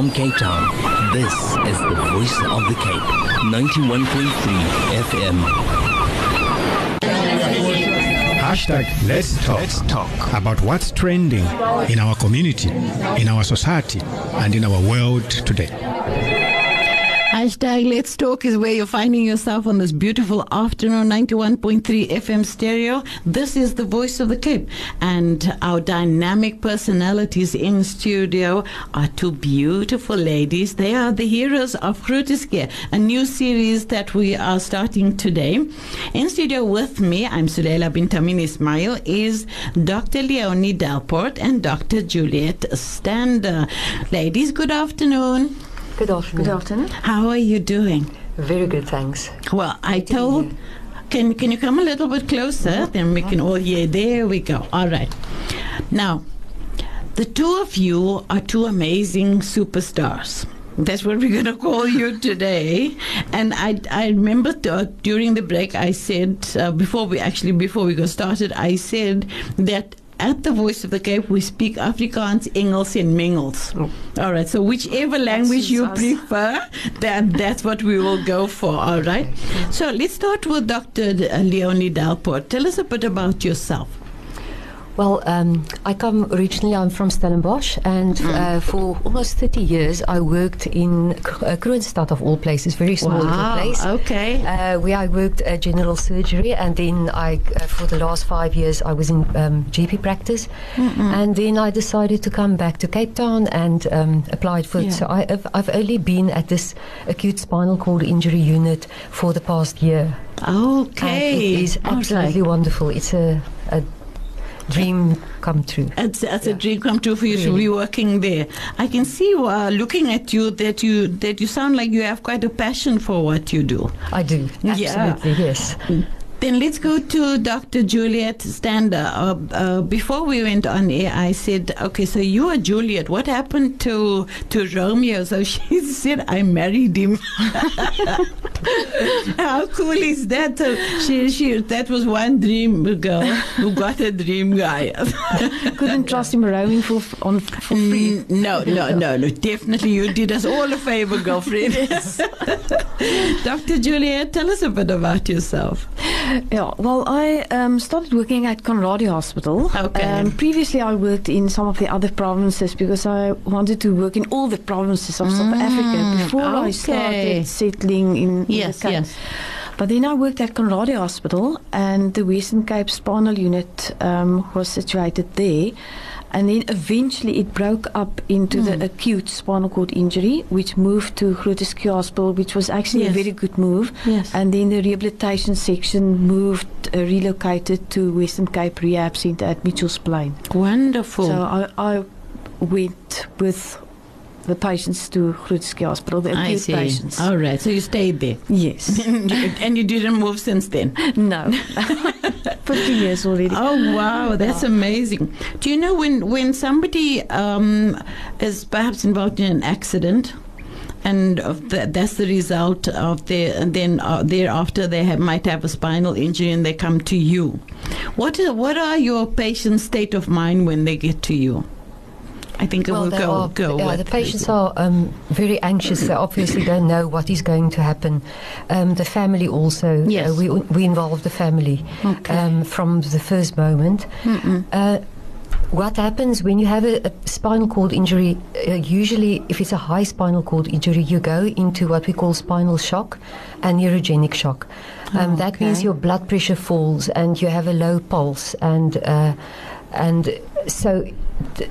from Cape Town, this is the voice of the Cape, 91.3 FM. Hashtag Let's Talk. Let's talk. about what's trending in our community, in our society, and in our world today. Hashtag Let's Talk is where you're finding yourself on this beautiful afternoon, 91.3 FM stereo. This is the voice of the Cape. And our dynamic personalities in studio are two beautiful ladies. They are the heroes of Grooteschuur, a new series that we are starting today. In studio with me, I'm Sulaylah Bint Amien Ismaeel, is Dr. Leonie Delport and Dr. Juliet Stander. Ladies, good afternoon. Good afternoon. Good afternoon. How are you doing? Very good, thanks. Well, I told. Can can you come a little bit closer? Then we can all hear. There we go. All right. Now, the two of you are two amazing superstars. That's what we're going to call you today. And I, I remember t- uh, during the break, I said, uh, before we actually, before we got started, I said that at the Voice of the Cape, we speak Afrikaans, Engels, and Mingels. All right, so whichever language you us. prefer, then that's what we will go for, all right? So let's start with Dr. Leonie Delport. Tell us a bit about yourself. Well, um, I come originally, I'm from Stellenbosch, and uh, for almost 30 years I worked in uh, Kroonstad, of all places, very small little place. okay. Uh, where I worked uh, general surgery, and then I, uh, for the last five years, I was in um, GP practice, and then I decided to come back to Cape Town and um, applied for. Yeah. So I, have I've only been at this acute spinal cord injury unit for the past year. Okay. And it is absolutely wonderful. It's a, a dream come true. It's, it's a dream come true for you to be working there. I can see uh, looking at you that you that you sound like you have quite a passion for what you do. I do. Yeah. Absolutely, yes. Then let's go to Dr. Juliet Stander. Uh, uh, before we went on air, I said, okay, so you are Juliet. What happened to, to Romeo? So she said, I married him. How cool is that? So she, she, that was one dream girl who got a dream guy. Couldn't trust him roaming for on for free. Mm, no, no, no, no. Definitely, you did us all a favor, girlfriend. Dr. Juliet, tell us a bit about yourself. Yeah, well, I um, started working at Conradie Hospital. Okay. Um, previously, I worked in some of the other provinces because I wanted to work in all the provinces of South Africa before I Mm, started settling in, Yes, yes. But then I worked at Conradie Hospital, and the Western Cape Spinal Unit um, was situated there. And then eventually it broke up into Hmm. the acute spinal cord injury, which moved to Grooteschuur Hospital, which was actually Yes. a very good move. Yes. And then the rehabilitation section moved, uh, relocated to Western Cape Rehab Centre at Mitchell's Plain. Wonderful. So I, I went with the patients to Grooteschuur Hospital, the I acute see. patients. All right, so you stayed there. Yes. and you didn't move since then. no. 50 years already. Oh wow, that's amazing. Do you know when when somebody um, is perhaps involved in an accident? And the, that's the result of their, and then uh, thereafter they have, might have a spinal injury and they come to you. What what are your patients' state of mind when they get to you? I think it will go are- go. yeah, with- the patients are um, very anxious. They obviously don't know what is going to happen. Um, the family also. Yes. Uh, we we involve the family Okay. um, from the first moment. Uh, what happens when you have a, a spinal cord injury? Uh, usually, if it's a high spinal cord injury, you go into what we call spinal shock and neurogenic shock. Um, That means your blood pressure falls and you have a low pulse, and uh, and so. Th-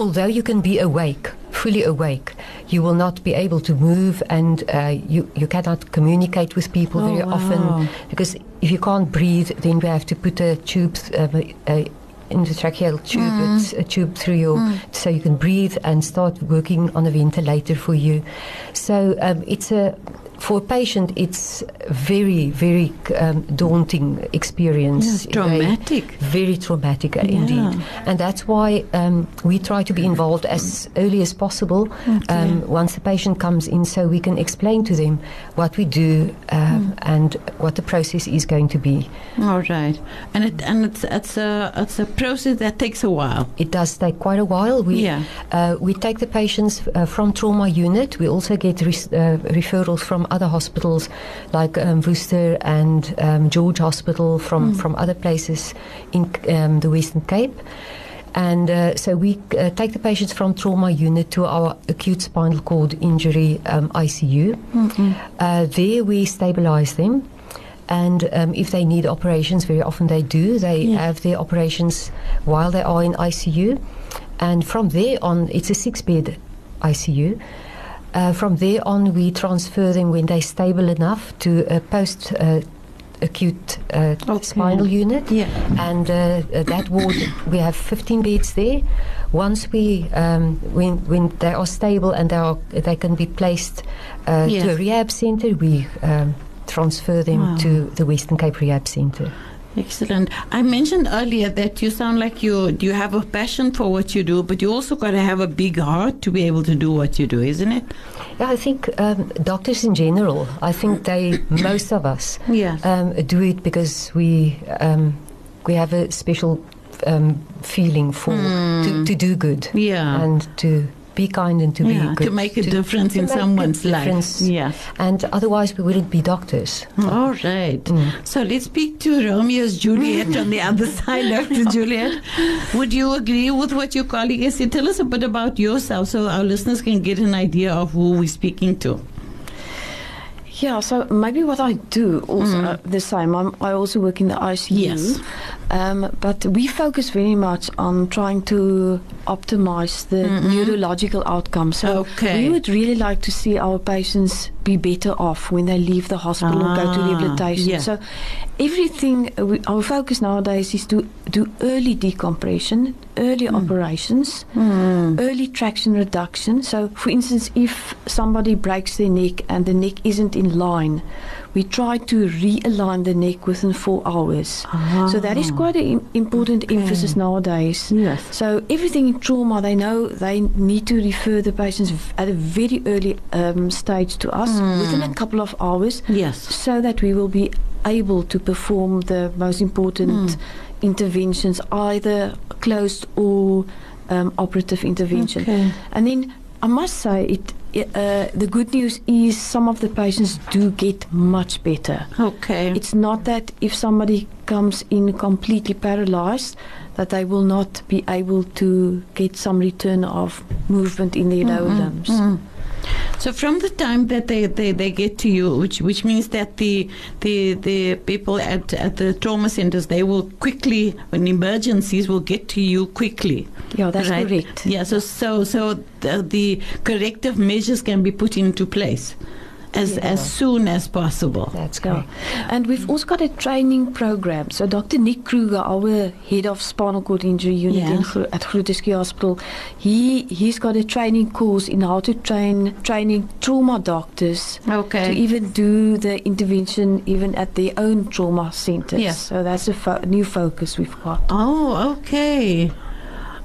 although you can be awake, fully awake, you will not be able to move and uh, you, you cannot communicate with people Oh, very wow. often because if you can't breathe, then we have to put a tube, uh, a endotracheal tube, Mm. a tube through your, so you can breathe and start working on a ventilator for you. So um, it's a for a patient, it's very, very um, daunting experience. Yes, traumatic. very traumatic uh, indeed. And that's why um, we try to be involved as early as possible um, once the patient comes in so we can explain to them what we do um, and what the process is going to be. All right, and it and it's it's a it's a process that takes a while. It does take quite a while. We, Yeah. uh, we take the patients uh, from trauma unit. We also get res- uh, referrals from other hospitals like um, Worcester and um, George Hospital from, from other places in um, the Western Cape. And uh, so we uh, take the patients from trauma unit to our acute spinal cord injury um, ICU. Uh, there we stabilize them. And um, if they need operations, very often they do. They Yeah. have their operations while they are in ICU. And from there on, it's a six bed ICU. Uh, from there on, we transfer them when they're stable enough to a post uh, acute uh, Okay. spinal unit. Yeah. And uh, uh, that ward, we have 15 beds there. Once we, um, when, when they are stable and they, are, they can be placed uh, to a rehab center, we um, transfer them Wow. to the Western Cape Rehab Center. Excellent. I mentioned earlier that you sound like you you have a passion for what you do, but you also got to have a big heart to be able to do what you do, isn't it? Yeah, I think um, doctors in general, I think they, most of us, um, do it because we um, we have a special um, feeling for to, to do good Yeah. and to be kind and to yeah, be good to make a difference in make a someone's life. Yes. And otherwise, we wouldn't be doctors. Mm, all right. Mm. So let's speak to Romeo's Juliet on the other side, Dr. Juliet. Would you agree with what your colleague has said? Tell us a bit about yourself so our listeners can get an idea of who we're speaking to. Yeah, so maybe what I do also uh, the same. I'm, I also work in the ICU. Yes. Um, but we focus very much on trying to optimize the neurological outcomes. So Okay. we would really like to see our patients be better off when they leave the hospital or go to Ah, rehabilitation. yeah. So everything, we, our focus nowadays is to do early decompression, early operations, early traction reduction. So, for instance, if somebody breaks their neck and the neck isn't in line, we try to realign the neck within four hours. So that is quite an important emphasis nowadays. Yes. So everything in trauma, they know they need to refer the patients at a very early um, stage to us within a couple of hours, Yes. so that we will be able to perform the most important interventions, either closed or um, operative intervention. Okay. And then I must say, it uh, the good news is some of the patients do get much better. Okay. It's not that if somebody comes in completely paralyzed, that they will not be able to get some return of movement in their lower limbs. So from the time that they, they, they get to you, which which means that the the the people at, at the trauma centers they will quickly when emergencies will get to you quickly. Yeah, that's right? correct. Yeah, so so so the, the corrective measures can be put into place as Yeah. as soon as possible. That's Yeah. correct. And we've also got a training program. So Dr. Nick Kruger, our head of spinal cord injury unit in. At Grooteschuur Hospital, he he's got a training course in how to train training trauma doctors to even do the intervention even at their own trauma centers. Yes. So that's a fo- new focus we've got. Oh, okay.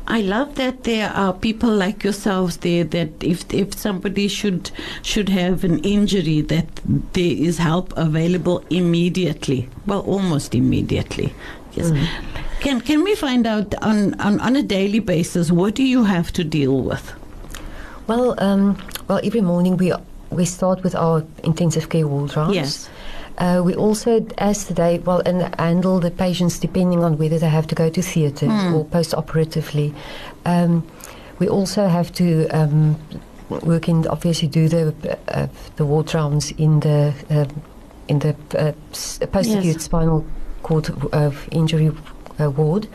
I love that there are people like yourselves there that if if somebody should should have an injury that there is help available immediately. Well, almost immediately. Yes. Can can we find out on, on, on a daily basis what do you have to deal with? Well, um, well, every morning we we start with our intensive care ward rounds. Yes. Uh, we also, as today, well, and handle the patients depending on whether they have to go to theatre or post-operatively. Um, we also have to um, work in, obviously, do the uh, the ward rounds in the uh, in the uh, post-acute Yes. spinal cord uh, injury uh, ward.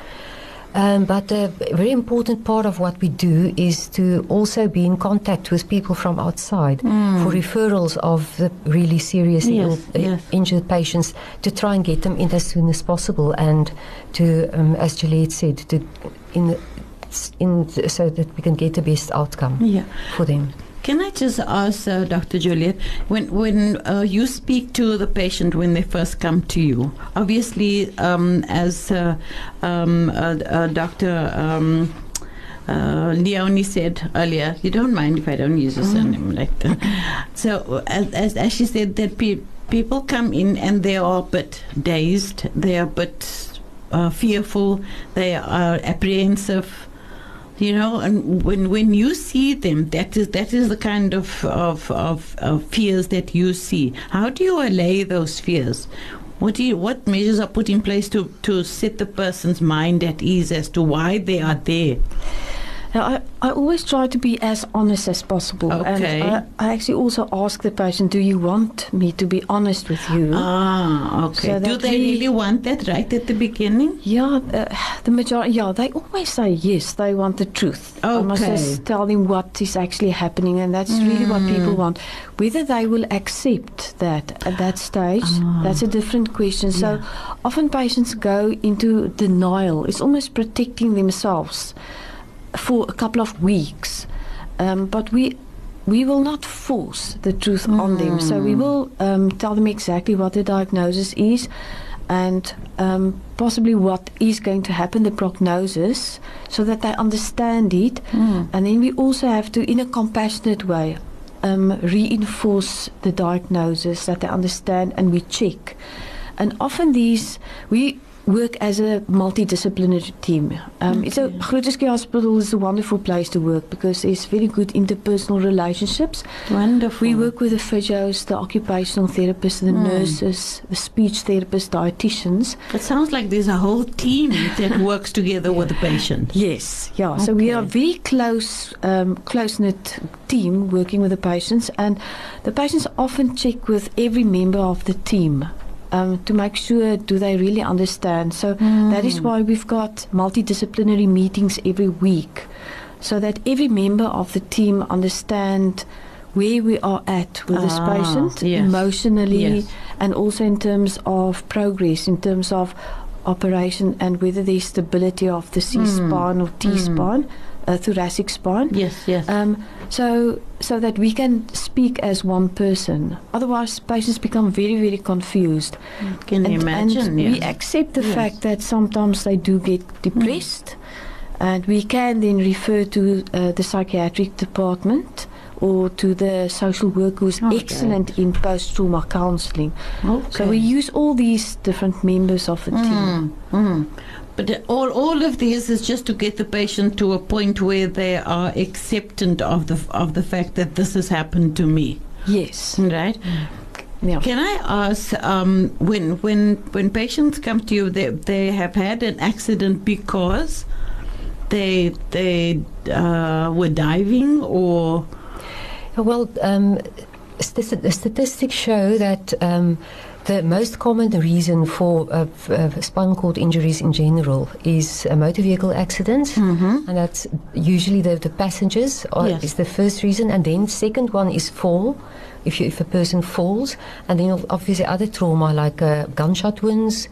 Um, but a very important part of what we do is to also be in contact with people from outside for referrals of the really seriously Yes, ill, uh, yes. injured patients to try and get them in as soon as possible and to, um, as Juliet said, to in in so that we can get the best outcome Yeah. for them. Can I just ask, uh, Dr. Juliet, when when uh, you speak to the patient when they first come to you, obviously, um, as uh, um, uh, uh, Dr. Um, uh, Leonie said earlier, you don't mind if I don't use a surname like that. So, as, as, as she said, that pe- people come in and they are a bit dazed, they are a bit uh, fearful, they are apprehensive you know and when when you see them that is that is the kind of of, of, of fears that you see. How do you allay those fears? What do you, what measures are put in place to to set the person's mind at ease as to why they are there Now, I, I always try to be as honest as possible. Okay. And I, I actually also ask the patient, do you want me to be honest with you? ah okay So do they we- really want that right at the beginning Yeah, uh, the majority. Yeah, they always say yes. They want the truth. Okay. I must just tell them what is actually happening, and that's really what people want. Whether they will accept that at that stage, that's a different question. So, often patients go into denial. It's almost protecting themselves for a couple of weeks, um, but we. We will not force the truth on them. So we will um, tell them exactly what the diagnosis is, and um, possibly what is going to happen, the prognosis, so that they understand it. And then we also have to, in a compassionate way, um, reinforce the diagnosis that they understand and we check. And often these, we work as a multidisciplinary team. Um, It's a Grooteschuur Hospital is a wonderful place to work because there's very good interpersonal relationships. wonderful We work with the physios, the occupational therapists, the nurses, the speech therapists, dietitians. it sounds like there's a whole team that works together with the patient Yes, yeah. So we are a very close, um, close knit team working with the patients, and the patients often check with every member of the team. Um, to make sure do they really understand. So that is why we've got multidisciplinary meetings every week so that every member of the team understand where we are at with this Ah, patient yes. emotionally Yes. and also in terms of progress, in terms of operation and whether there's stability of the C spine or T spine, uh, thoracic spine. yes yes Um, so, so that we can speak as one person. Otherwise, patients become very, very confused. can you imagine and yes. we accept the Yes. fact that sometimes they do get depressed, and we can then refer to uh, the psychiatric department or to the social worker who's Okay. excellent in post-trauma counseling. okay. So we use all these different members of the team. Mm. But all, all of this is just to get the patient to a point where they are acceptant of the of the fact that this has happened to me, Yes. right? Yeah. Can I ask um, when when when patients come to you, they they have had an accident because they they uh, were diving or Well, um, st- the statistics show that um, the most common reason for uh, f- uh, spinal cord injuries in general is a motor vehicle accident, and that's usually the, the passengers are, Yes. is the first reason, and then second one is fall. If, you, if a person falls, and then obviously other trauma like uh, gunshot wounds,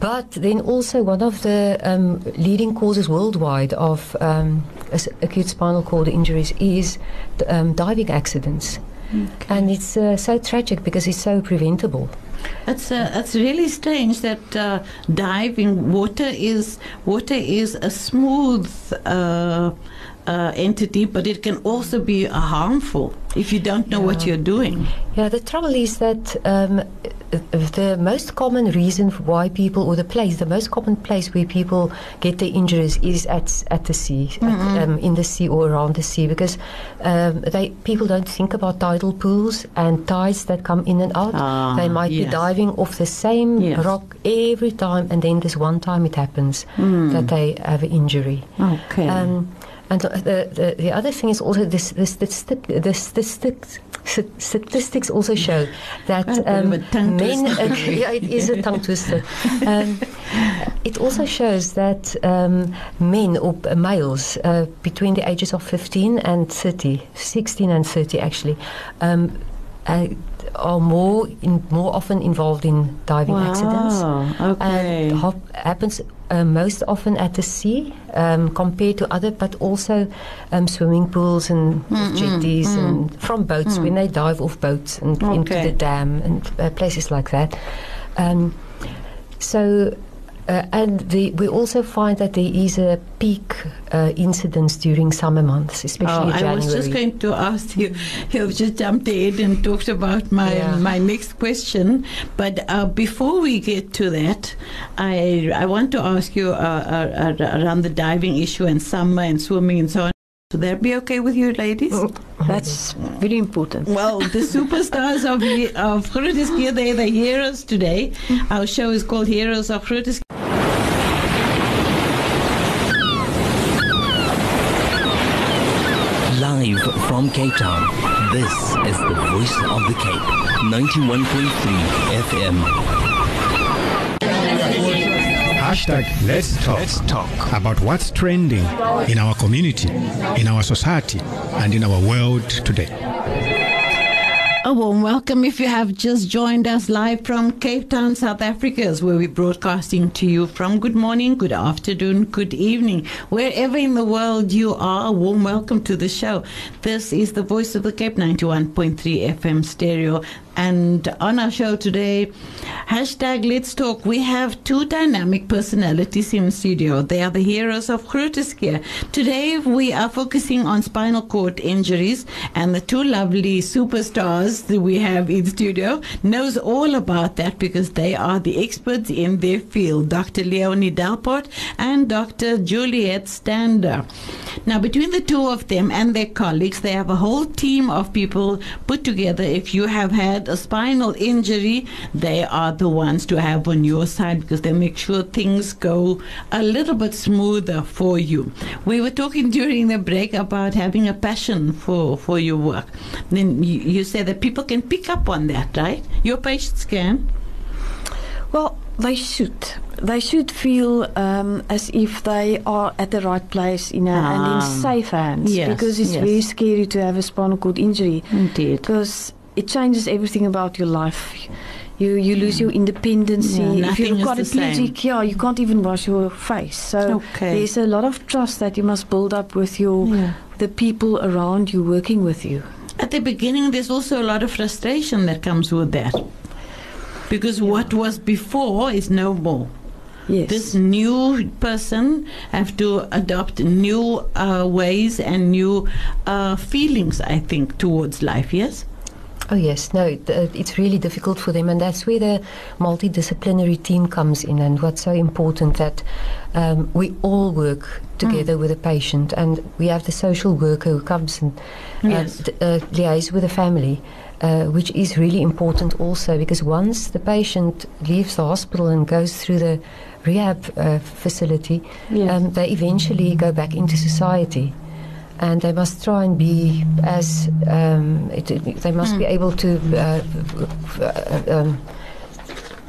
but then also one of the um, leading causes worldwide of um, acute spinal cord injuries is um, diving accidents. And it's uh, so tragic because it's so preventable. It's, uh, that's really strange that uh, diving water is water is a smooth uh, uh, entity, but it can also be harmful if you don't know what you're doing. Yeah, the trouble is that um, the most common reason for why people, or the place, the most common place where people get their injuries is at at the sea, at, um, in the sea or around the sea, because um, they people don't think about tidal pools and tides that come in and out. Ah, they might yes. be diving off the same Yes. rock every time, and then this one time it happens that they have an injury. Okay. And the, the, the other thing is also this, this, this, the statistics, statistics also show that Quite a bit of um, men, twister. yeah, it is a tongue twister. Um, it also shows that um, men or uh, males uh, between the ages of 15 and 30, 16 and 30 actually, um, uh, are more in, more often involved in diving accidents. Okay. And hop- happens uh, most often at the sea um, compared to other, but also um, swimming pools and jetties and from boats when they dive off boats and into the dam and uh, places like that. Um, so. Uh, and the, we also find that there is a peak uh, incidence during summer months, especially Oh, I was just going to ask you. You've just jumped ahead and talked about my Yeah. my next question. But uh, before we get to that, I I want to ask you uh, uh, uh, around the diving issue and summer and swimming and so on. Would that be okay with you, ladies? That's very important. Well, the superstars of he- of Grooteschuur, they're the heroes today. Our show is called Heroes of Grooteschuur. Live from Cape Town, this is the voice of the Cape. 91.3 FM. Hashtag let's talk. Let's talk about what's trending in our community, in our society, and in our world today. A warm welcome if you have just joined us live from Cape Town, South Africa, is where we're broadcasting to you from. Good morning, good afternoon, good evening. Wherever in the world you are, a warm welcome to the show. This is the Voice of the Cape 91.3 FM stereo. And on our show today, hashtag Let's Talk, we have two dynamic personalities in studio. They are the heroes of Grooteschuur. Today we are focusing on spinal cord injuries and the two lovely superstars that we have in studio knows all about that because they are the experts in their field. Dr. Leonie Delport and Dr. Juliet Stander. Now between the two of them and their colleagues, they have a whole team of people put together. If you have had a spinal injury, they are the ones to have on your side because they make sure things go a little bit smoother for you. We were talking during the break about having a passion for, for your work. Then you, you said that people can pick up on that, right? Your patients can. Well, they should. They should feel um, as if they are at the right place in a, and Ah. in safe hands. Yes, because it's yes. very scary to have a spinal cord injury. Indeed. Because it changes everything about your life. You you lose your independency. Yeah, if you've got the a same. plastic, yeah, you can't even wash your face. So Okay. there's a lot of trust that you must build up with your Yeah. the people around you working with you. At the beginning, there's also a lot of frustration that comes with that. Because what was before is no more. Yes. This new person have to adopt new uh, ways and new uh, feelings, I think, towards life. Yes. Oh yes, no, it, uh, it's really difficult for them, and that's where the multidisciplinary team comes in. And what's so important that um, we all work together with a patient, and we have the social worker who comes and uh, Yes. d- uh, liaise with the family. Uh, which is really important also because once the patient leaves the hospital and goes through the rehab uh, facility, Yes. um, they eventually go back into society and they must try and be as um, it, they must be able to uh, uh, um,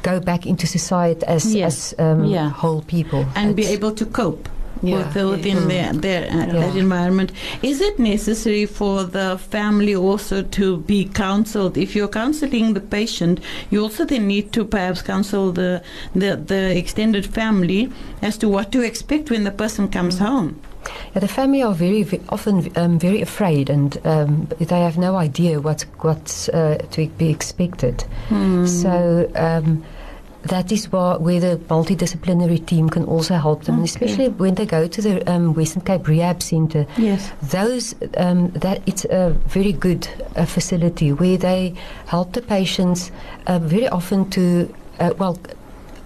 go back into society as, Yes. as um, Yeah. whole people and be able to cope Yeah. with within Mm. their, their uh, Yeah. that environment. Is it necessary for the family also to be counseled? If you're counseling the patient, you also then need to perhaps counsel the, the, the extended family as to what to expect when the person comes Mm. home. Yeah, the family are very, ve often um, very afraid, and um, they have no idea what what's uh, to be expected. So um, that is where, where the multidisciplinary team can also help them, and especially when they go to the um, Western Cape Rehab Centre. Yes. Those um, that it's a very good uh, facility where they help the patients uh, very often to uh, well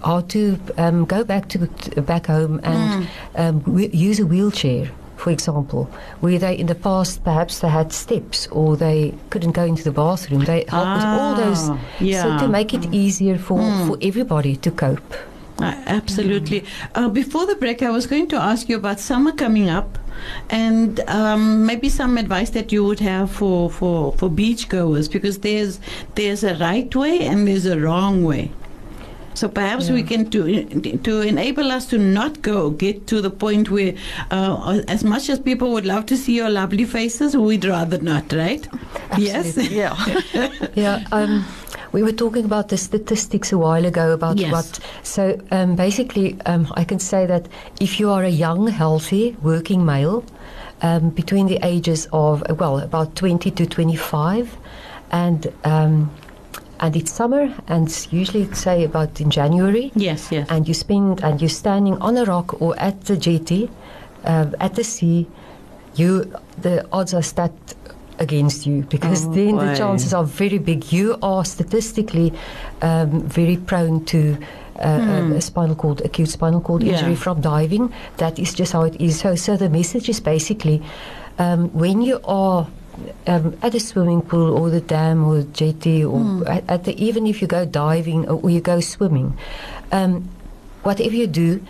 how to um, go back to, back home and um, w- use a wheelchair, for example, where they in the past perhaps they had steps or they couldn't go into the bathroom. They help with all those, Ah, yeah. so to make it easier for, for everybody to cope. Uh, absolutely. Uh, before the break, I was going to ask you about summer coming up, and um, maybe some advice that you would have for for for beachgoers, because there's there's a right way and there's a wrong way. So perhaps we can to to enable us to not go get to the point where, uh, as much as people would love to see your lovely faces, we'd rather not, right? Yes. Yeah. Yeah. Um, we were talking about the statistics a while ago about Yes. what. So um, basically, um, I can say that if you are a young, healthy, working male um, between the ages of well about 20 to 25, and um, and it's summer, and it's usually say about in January, Yes. Yes. and you spend and you're standing on a rock or at the jetty, uh, at the sea, you the odds are stacked against you because Oh, then the chances are very big. You are statistically um, very prone to. Uh, a spinal cord, acute spinal cord Hmm. Yeah. injury from diving. That is just how it is. So, so the message is basically, um, when you are um, at a swimming pool or the dam or jetty or Hmm. at, at the, even if you go diving or you go swimming, um, whatever you do,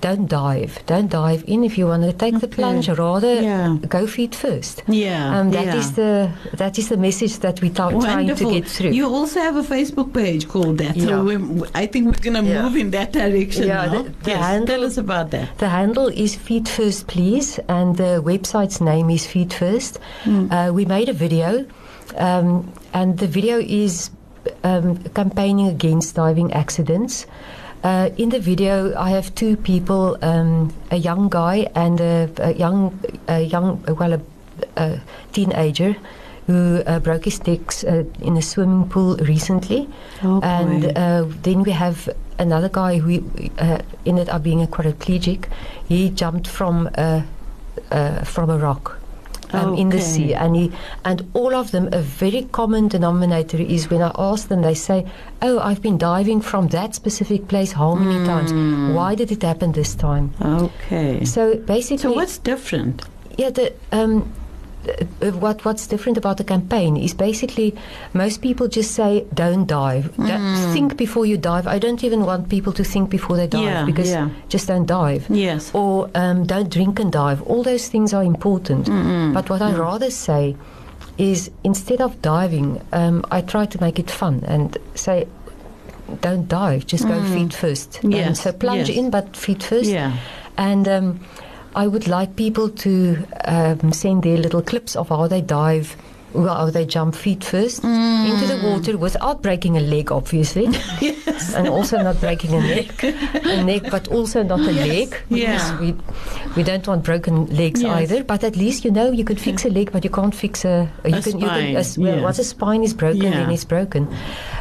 don't dive. Don't dive in if you want to take the plunge. Rather, Yeah. go feet first. Yeah, um, that yeah. is the that is the message that we are trying to get through. You also have a Facebook page called that. Yeah. So I think we're going to Yeah. move in that direction Yeah, now. the- the yes. handle- Tell us about that. The handle is Feet First Please, and the website's name is Feet First. Uh, we made a video, um, and the video is um, campaigning against diving accidents. Uh, in the video, I have two people, um, a young guy and a, a young, a young, well, a, a teenager who uh, broke his legs uh, in a swimming pool recently. Oh, and uh, then we have another guy who uh, ended up being a quadriplegic. He jumped from a, uh, from a rock. Um, in the sea, and he, and all of them, a very common denominator is when I ask them, they say, "Oh, I've been diving from that specific place how many Hmm. times? Why did it happen this time?" Okay. So basically, So what's different? yeah, the um, what what's different about the campaign is basically most people just say don't dive. Don't think before you dive. I don't even want people to think before they dive Yeah, because yeah. just don't dive. Yes. Or um, don't drink and dive. All those things are important. But what I Mm. rather say is instead of diving, um, I try to make it fun and say. Don't dive. Just go feet first. Mm. Yes, so plunge yes. in, but feet first. Yeah. And um, I would like people to um, send their little clips of how they dive, well, how they jump feet first into the water without breaking a leg, obviously, Yes. and also not breaking a neck, a neck, but also not a leg. because Yeah. We, we don't want broken legs Yes. either. But at least you know you could fix a leg, but you can't fix a. You A can, You spine, can, s- well, yes. Once a spine is broken, Yeah. then it's broken.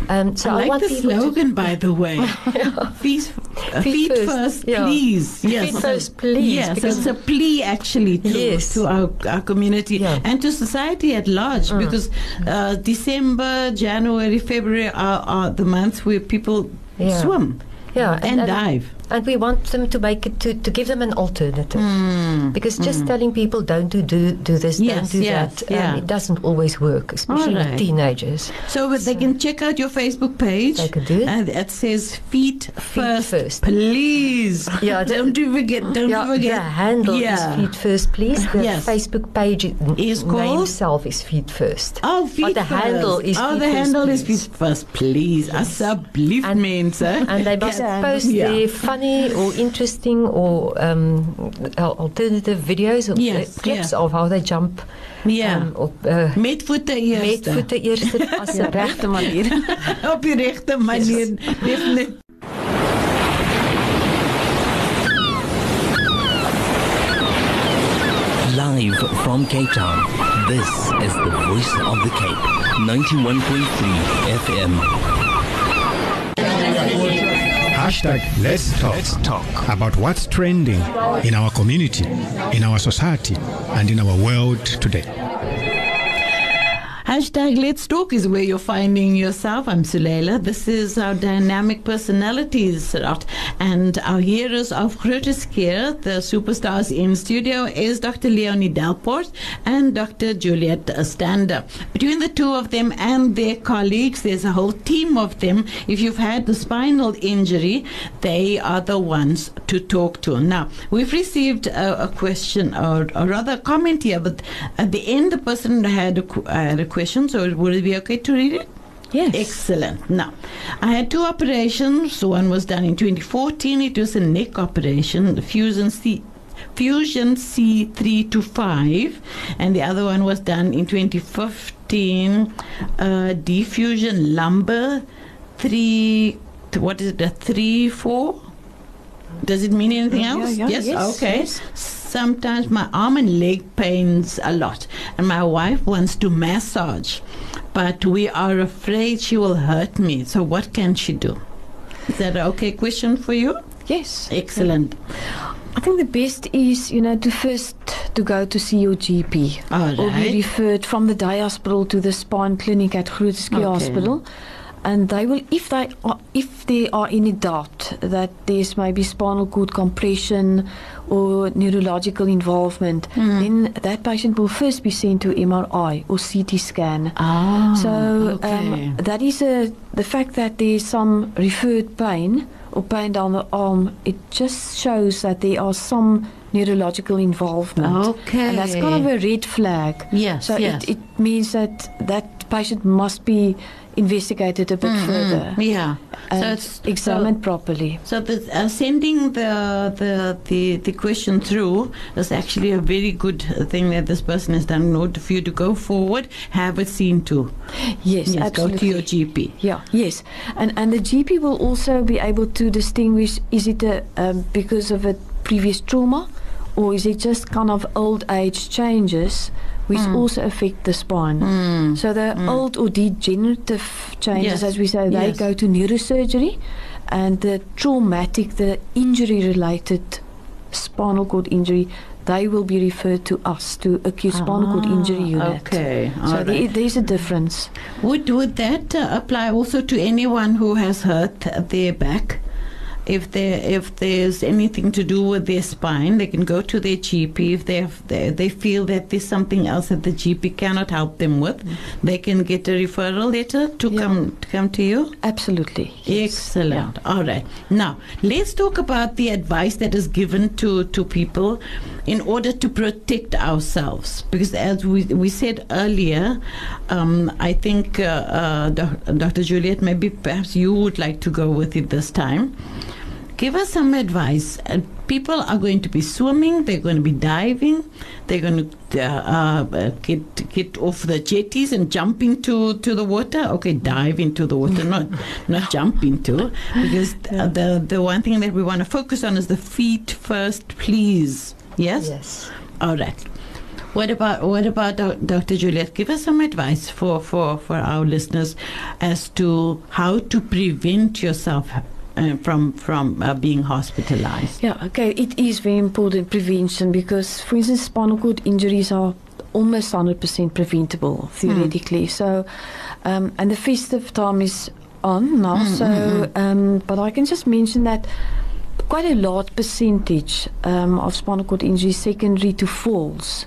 Um, so I I, like want the people to slogan, by the way. Feet, uh, Feet feet first, first, yeah. please. Feet Yes. first, please, Yes, it's a plea actually to, Yes. to our, our community Yeah. and to society at large because uh, December, January, February are, are the months where people Yeah. swim Yeah, and, dive. And we want them to make it to, to give them an alternative. Hmm. Because just telling people don't do do, do this, Yes, don't do yes, that, yeah. um, it doesn't always work, especially Alright. with teenagers. So, but they can check out your Facebook page. They can do it. And it says feet, first, first. Please. Yeah, the- don't do forget. Don't yeah, forget. the handle Yeah. is Feet First, please. The Yes. Facebook page Is name called? itself is Feet First. Oh, feet But the first. handle is Oh, feet the first, handle is please. feet first, please. Asseblief, And- mensen. And they must post Ja. their funny or interesting or um, alternative videos of Yes, clips yeah. of how they jump Ja. um, op, uh, Met voeten eerst. met voeten eerst as Op de een rechte manier. Op die rechte manier. Definitely. Live from Cape Town, this is the voice of the Cape. 91.3 FM. Hashtag Let's Talk. Let's talk. about what's trending in our community, in our society, and in our world today. Hashtag Let's Talk is where you're finding yourself. I'm Sulaylah. This is our dynamic personalities. And our heroes of Grooteschuur, the superstars in studio, is Dr. Leonie Delport and Dr. Juliet Stander. Between the two of them and their colleagues, there's a whole team of them. If you've had the spinal injury, they are the ones to talk to. Now, we've received a, a question, or, or rather a comment here, but at the end, the person had a, had a question, so would it be okay to read it? Yes. Excellent. Now, I had two operations. One was done in 2014. It was a neck operation, fusion C. Fusion C3 to 5, and the other one was done in 2015. Uh, diffusion lumbar 3, what is it, a 3 4? Does it mean anything Yeah, else? yeah, yes? yes, okay. yes. Sometimes my arm and leg pains a lot, and my wife wants to massage, but we are afraid she will hurt me. So, what can she do? Is that an okay question for you? Yes. Excellent. I think the best is, you know, to first to go to see your GP. All Or be referred from the day hospital to the spine clinic at Grooteschuur Okay. Hospital. And they will, if they are, if there are any doubt that there's maybe spinal cord compression or neurological involvement, Hmm. then that patient will first be sent to MRI or CT scan. Ah, So okay. um, that is a, the fact that there's some referred pain or pain down the arm. It just shows that there are some neurological involvement. Okay. and that's kind of a red flag. Yes, So yes. it, it means that that patient must be investigated a bit further yeah. and so it's examined properly. So the, uh, sending the, the the the question through is actually a very good thing that this person has done in order for you to go forward, have it seen to. Yes, Yes, go to your GP. Yeah, yes, and and the GP will also be able to distinguish: is it a um, because of a previous trauma, or is it just kind of old age changes, which Hmm. also affect the spine? So the old or degenerative changes, Yes, as we say, they yes. go to neurosurgery, and the traumatic, the injury-related spinal cord injury. They will be referred to us to acute spinal cord injury Ah, unit. Okay, So there, right. there's a difference. Would would that uh, apply also to anyone who has hurt their back? If there if there's anything to do with their spine, they can go to their GP. If they have, they, they feel that there's something else that the GP cannot help them with, they can get a referral letter to Yeah. come to come to you. Absolutely. yes. Excellent. All right. Now, let's talk about the advice that is given to, to people in order to protect ourselves. Because, as we, we said earlier, um, I think, uh, uh, Dr. Juliet, maybe perhaps you would like to go with it this time. Give us some advice. Uh, people are going to be swimming, they're going to be diving, they're going to uh, uh, get get off the jetties and jump into to the water. Okay, dive into the water, not not jump into, because uh, the the one thing that we want to focus on is the feet first, please. Yes. Yes. All right. What about what about Dr. Juliet? Give us some advice for, for, for our listeners as to how to prevent yourself uh, from from uh, being hospitalized. Yeah, okay. It is very important prevention because, for instance, spinal cord injuries are almost 100% preventable theoretically. So, um, and the festive time is on now. so, um, but I can just mention that quite a large percentage um, of spinal cord injuries secondary to falls.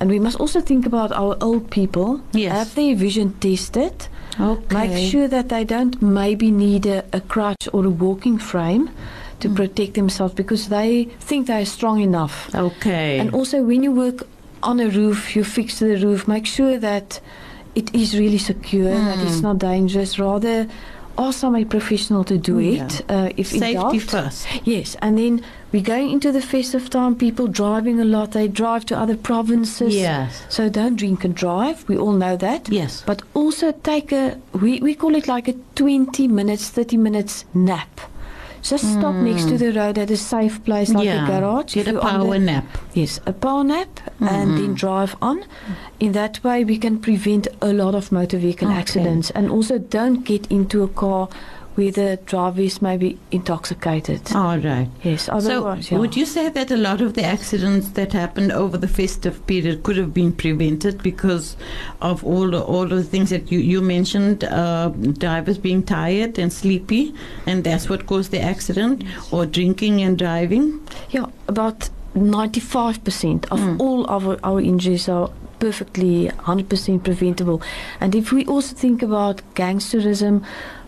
And we must also think about our old people. Yes. Have their vision tested. Okay. Make sure that they don't maybe need a, a crutch or a walking frame to Mm. protect themselves because they think they are strong enough. Okay. And also, when you work on a roof, you fix the roof, make sure that it is really secure, that Mm. it's not dangerous. Rather, ask some professional to do Yeah. it uh, if Safety doubt. first. Yes, and then we're going into the festive time. People driving a lot. They drive to other provinces. Yes. So don't drink and drive. We all know that. Yes. But also take a we, we call it like a 20 minutes, 30 minutes nap. Just stop next to the road at a safe place like Hmm. yeah. a garage. Get a power the- nap. Yes, a power nap and then drive on. In that way, we can prevent a lot of motor vehicle Okay. accidents. And also, don't get into a car where the driver is maybe intoxicated. All right. Yes, So, yeah. would you say that a lot of the accidents that happened over the festive period could have been prevented because of all the, all the things that you, you mentioned, uh, drivers being tired and sleepy, and that's what caused the accident, or drinking and driving? Yeah, about 95% of Mm. all our, our injuries are perfectly 100% preventable. And if we also think about gangsterism,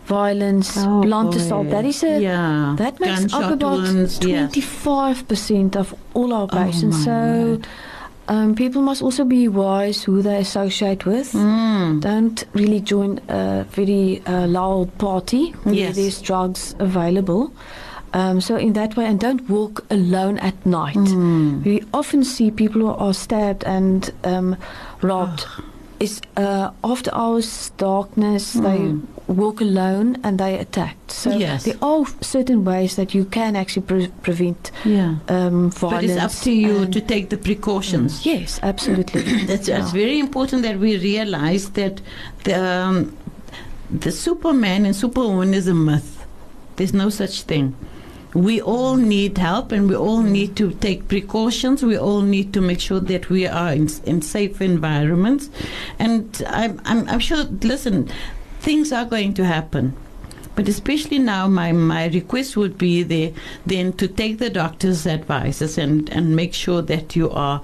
violence, blunt boy. assault, that is a yeah. that makes Gunshot up about 25% of all our Oh patients. my so. Um, people must also be wise who they associate with. Don't really join a very uh, loud party where Yes. there's drugs available. Um, so in that way, and don't walk alone at night. We often see people who are stabbed and um, robbed. It's uh, after hours, darkness. They walk alone and they attacked. So Yes. there are certain ways that you can actually pre- prevent Yeah. um, But it's up to you to take the precautions. Yes, absolutely. That's, Yeah. it's very important that we realize that the, um, the Superman and Superwoman is a myth. There's no such thing. We all need help and we all need to take precautions. We all need to make sure that we are in, in safe environments. And I'm, I'm, I'm sure, listen, things are going to happen. But especially now, my, my request would be there then to take the doctor's advices and, and make sure that you are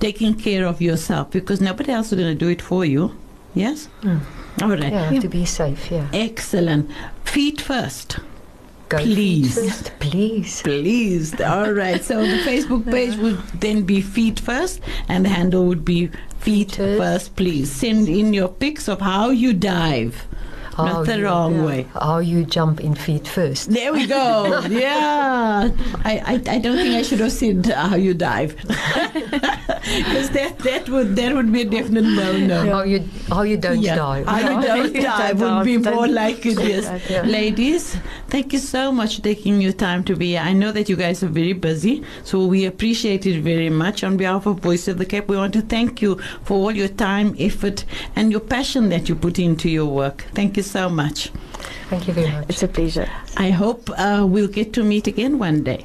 taking care of yourself because nobody else is going to do it for you. Yes? Hmm. All right. Yeah, to be safe, yeah. Excellent. Feet first. Go Please. first, please. Please. All right. So the Facebook page would then be feet first, and the handle would be feet first. Please send in your pics of how you dive. Not the you, wrong way. How you jump in feet first. There we go. yeah. I, I, I don't think I should have said how you dive. Because that, that would that would be a definite no no. How you how you don't Yeah. die. How you don't dive would be more like it is. Yeah. Ladies, thank you so much for taking your time to be here. I know that you guys are very busy, so we appreciate it very much. On behalf of Voice of the Cape, we want to thank you for all your time, effort, and your passion that you put into your work. Thank you so much. Thank you very much. It's a pleasure. I hope uh, we'll get to meet again one day.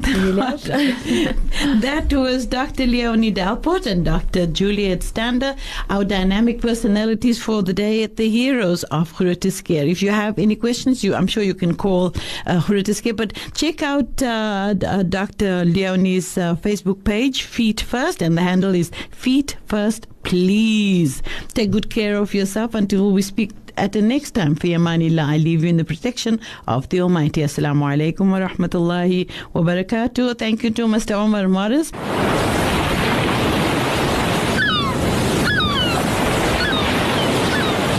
that was Dr. Leonie Delport and Dr. Juliet Stander, our dynamic personalities for the day at the Heroes of Skeer. If you have any questions, you I'm sure you can call uh, Skeer, but check out uh, uh, Dr. Leonie's uh, Facebook page, Feet First, and the handle is Feet First. Please take good care of yourself until we speak at the next time. For Yamanillah, I leave you in the protection of the Almighty. Assalamu alaikum wa rahmatullahi wa barakatuh. Thank you to Mr. Omar Morris.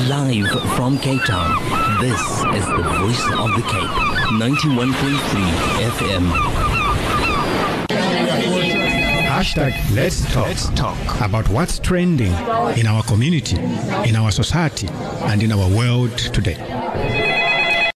Live from Cape Town, this is the voice of the Cape. 91.3 FM. Hashtag Let's Talk. Let's talk about what's trending in our community, in our society, and in our world today.